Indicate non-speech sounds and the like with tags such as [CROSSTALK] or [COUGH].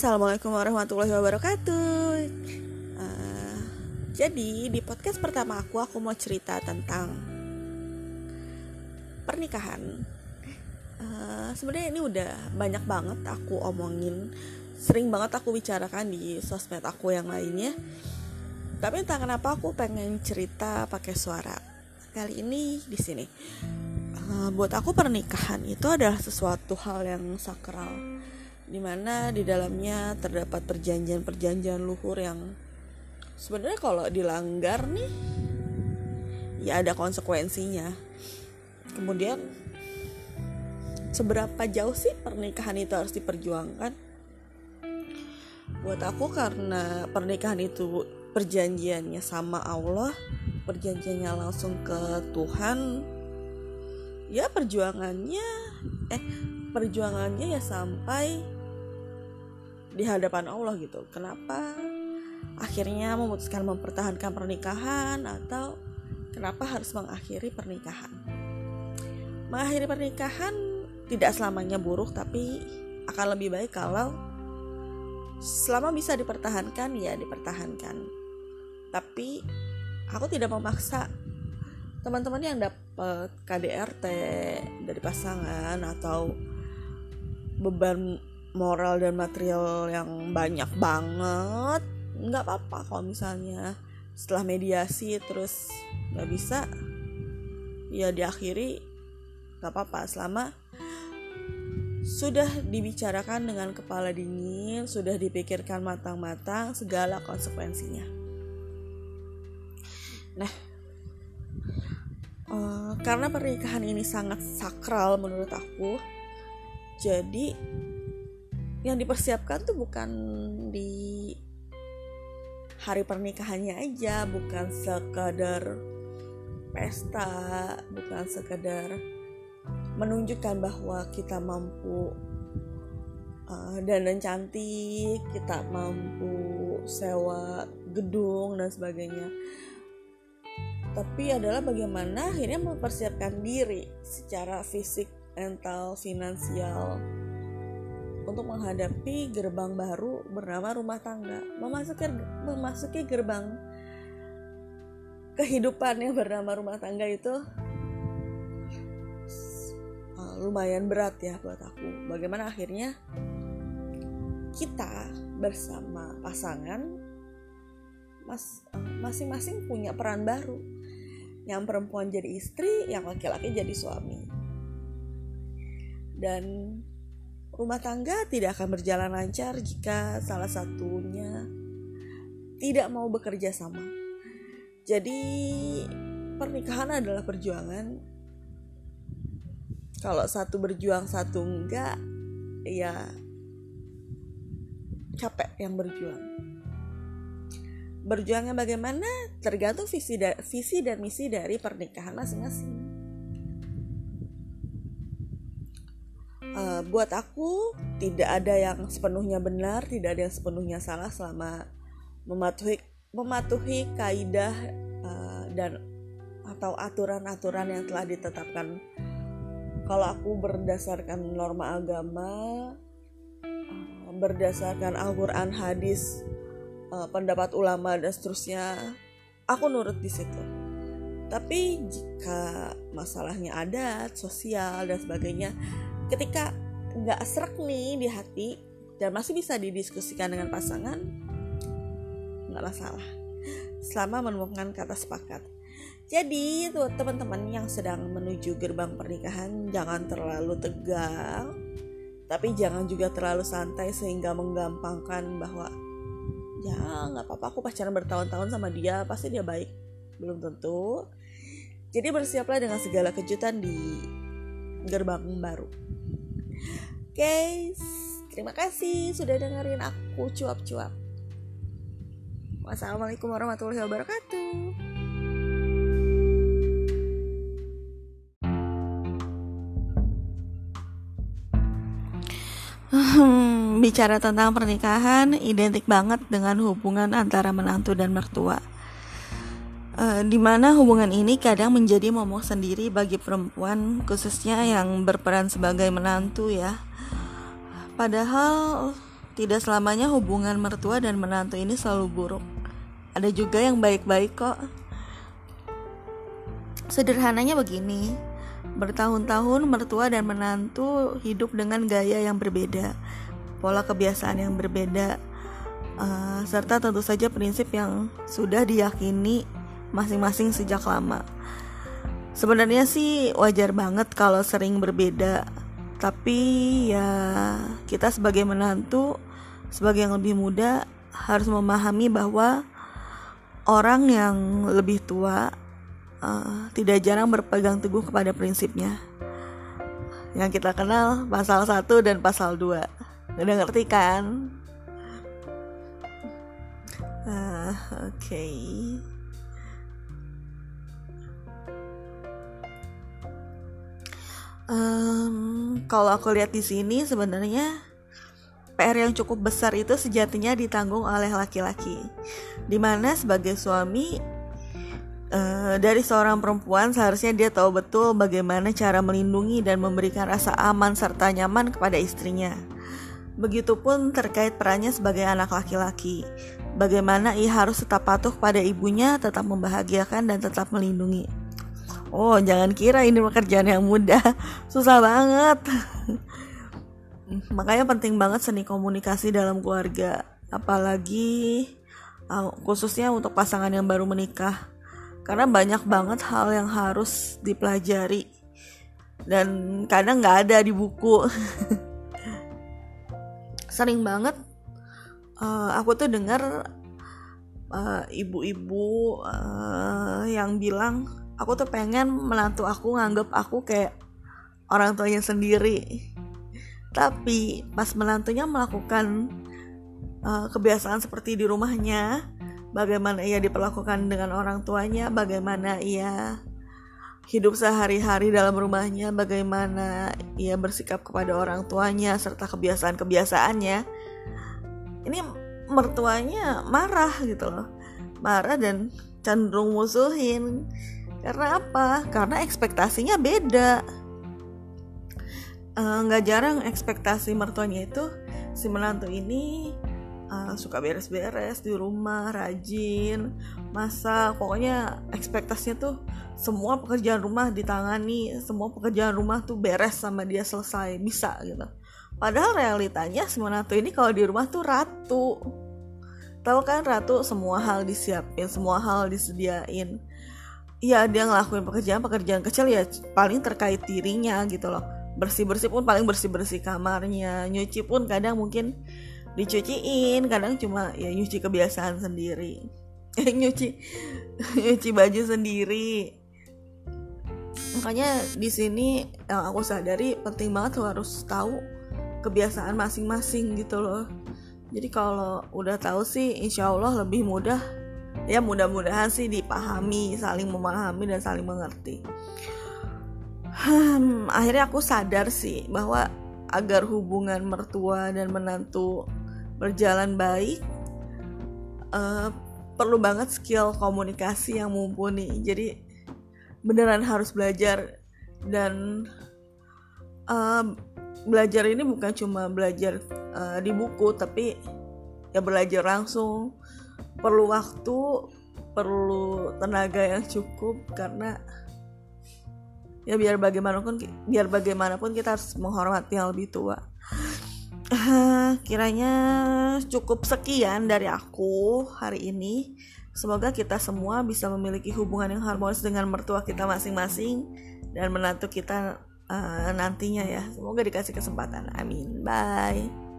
Assalamualaikum warahmatullahi wabarakatuh. Uh, jadi di podcast pertama aku aku mau cerita tentang pernikahan. Uh, Sebenarnya ini udah banyak banget aku omongin, sering banget aku bicarakan di sosmed aku yang lainnya. Tapi entah kenapa aku pengen cerita pakai suara. Kali ini di sini. Uh, buat aku pernikahan itu adalah sesuatu hal yang sakral di mana di dalamnya terdapat perjanjian-perjanjian luhur yang sebenarnya kalau dilanggar nih ya ada konsekuensinya. Kemudian seberapa jauh sih pernikahan itu harus diperjuangkan? Buat aku karena pernikahan itu perjanjiannya sama Allah perjanjiannya langsung ke Tuhan ya perjuangannya eh perjuangannya ya sampai di hadapan Allah gitu. Kenapa akhirnya memutuskan mempertahankan pernikahan atau kenapa harus mengakhiri pernikahan? Mengakhiri pernikahan tidak selamanya buruk tapi akan lebih baik kalau selama bisa dipertahankan ya dipertahankan. Tapi aku tidak memaksa. Teman-teman yang dapat KDRT dari pasangan atau beban moral dan material yang banyak banget nggak apa-apa kalau misalnya. Setelah mediasi terus nggak bisa ya diakhiri nggak apa-apa. Selama sudah dibicarakan dengan kepala dingin sudah dipikirkan matang-matang segala konsekuensinya. Nah uh, karena pernikahan ini sangat sakral menurut aku jadi yang dipersiapkan tuh bukan di hari pernikahannya aja bukan sekadar pesta bukan sekadar menunjukkan bahwa kita mampu uh, dandan cantik kita mampu sewa gedung dan sebagainya. Tapi adalah bagaimana akhirnya mempersiapkan diri secara fisik mental finansial untuk menghadapi gerbang baru bernama rumah tangga. Memasuki memasuki gerbang kehidupan yang bernama rumah tangga itu uh, lumayan berat ya buat aku. Bagaimana akhirnya kita bersama pasangan mas masing-masing punya peran baru. Yang perempuan jadi istri yang laki-laki jadi suami. Dan Rumah tangga tidak akan berjalan lancar jika salah satunya tidak mau bekerja sama. Jadi, pernikahan adalah perjuangan. Kalau satu berjuang, satu enggak, ya capek yang berjuang. Berjuangnya bagaimana tergantung visi, da visi dan misi dari pernikahan masing-masing. Uh, buat aku tidak ada yang sepenuhnya benar tidak ada yang sepenuhnya salah selama mematuhi mematuhi kaidah uh, dan atau aturan-aturan yang telah ditetapkan. Kalau aku berdasarkan norma agama uh, berdasarkan Al-Quran hadis pendapat ulama dan seterusnya aku nurut di situ. Tapi jika masalahnya adat sosial dan sebagainya ketika nggak serak nih di hati dan masih bisa didiskusikan dengan pasangan nggak masalah. Selama menemukan kata sepakat. Jadi tuh teman-teman yang sedang menuju gerbang pernikahan jangan terlalu tegang tapi jangan juga terlalu santai sehingga menggampangkan bahwa ya nggak apa-apa aku pacaran bertahun-tahun sama dia pasti dia baik. Belum tentu. Jadi bersiaplah dengan segala kejutan di gerbang baru Guys, terima kasih sudah dengerin aku cuap-cuap. Wassalamualaikum warahmatullahi wabarakatuh. Hmm, bicara tentang pernikahan identik banget dengan hubungan antara menantu dan mertua. Uh, di mana hubungan ini kadang menjadi momok sendiri bagi perempuan khususnya yang berperan sebagai menantu ya Padahal tidak selamanya hubungan mertua dan menantu ini selalu buruk. Ada juga yang baik-baik kok. Sederhananya begini, bertahun-tahun mertua dan menantu hidup dengan gaya yang berbeda, pola kebiasaan yang berbeda, uh, serta tentu saja prinsip yang sudah diyakini masing-masing sejak lama. Sebenarnya sih wajar banget kalau sering berbeda, tapi ya kita sebagai menantu, sebagai yang lebih muda harus memahami bahwa orang yang lebih tua uh, tidak jarang berpegang teguh kepada prinsipnya yang kita kenal pasal 1 dan pasal 2 udah ngerti kan uh, oke okay. Um, kalau aku lihat di sini sebenarnya PR yang cukup besar itu sejatinya ditanggung oleh laki-laki, di mana sebagai suami Uh, dari seorang perempuan seharusnya dia tahu betul bagaimana cara melindungi dan memberikan rasa aman serta nyaman kepada istrinya. Begitupun terkait perannya sebagai anak laki-laki. Bagaimana ia harus tetap patuh pada ibunya, tetap membahagiakan dan tetap melindungi. Oh, jangan kira ini pekerjaan yang mudah. Susah banget. Makanya penting banget seni komunikasi dalam keluarga, apalagi uh, khususnya untuk pasangan yang baru menikah karena banyak banget hal yang harus dipelajari dan kadang nggak ada di buku [LAUGHS] sering banget uh, aku tuh dengar uh, ibu-ibu uh, yang bilang aku tuh pengen menantu aku nganggep aku kayak orang tuanya sendiri tapi pas menantunya melakukan uh, kebiasaan seperti di rumahnya bagaimana ia diperlakukan dengan orang tuanya, bagaimana ia hidup sehari-hari dalam rumahnya, bagaimana ia bersikap kepada orang tuanya serta kebiasaan-kebiasaannya. Ini mertuanya marah gitu loh. Marah dan cenderung musuhin. Karena apa? Karena ekspektasinya beda. Eh, nggak uh, jarang ekspektasi mertuanya itu si menantu ini uh, suka beres-beres di rumah, rajin, masak, pokoknya ekspektasinya tuh semua pekerjaan rumah ditangani, semua pekerjaan rumah tuh beres sama dia selesai, bisa gitu. Padahal realitanya si menantu ini kalau di rumah tuh ratu. Tahu kan ratu semua hal disiapin, semua hal disediain. Iya dia ngelakuin pekerjaan-pekerjaan kecil ya paling terkait dirinya gitu loh. Bersih-bersih pun paling bersih-bersih kamarnya, nyuci pun kadang mungkin dicuciin kadang cuma ya nyuci kebiasaan sendiri. [LAUGHS] Nyuci nyuci baju sendiri. Makanya di sini yang aku sadari penting banget lo harus tahu kebiasaan masing-masing gitu loh. Jadi kalau udah tahu sih insya Allah lebih mudah ya mudah-mudahan sih dipahami saling memahami dan saling mengerti. Hmm, akhirnya aku sadar sih bahwa agar hubungan mertua dan menantu berjalan baik uh, perlu banget skill komunikasi yang mumpuni. Jadi beneran harus belajar dan uh, belajar ini bukan cuma belajar uh, di buku tapi ya belajar langsung perlu waktu perlu tenaga yang cukup karena ya biar bagaimanapun biar bagaimanapun kita harus menghormati yang lebih tua kiranya cukup sekian dari aku hari ini. Semoga kita semua bisa memiliki hubungan yang harmonis dengan mertua kita masing-masing dan menantu kita uh, nantinya ya. Semoga dikasih kesempatan. Amin. Bye.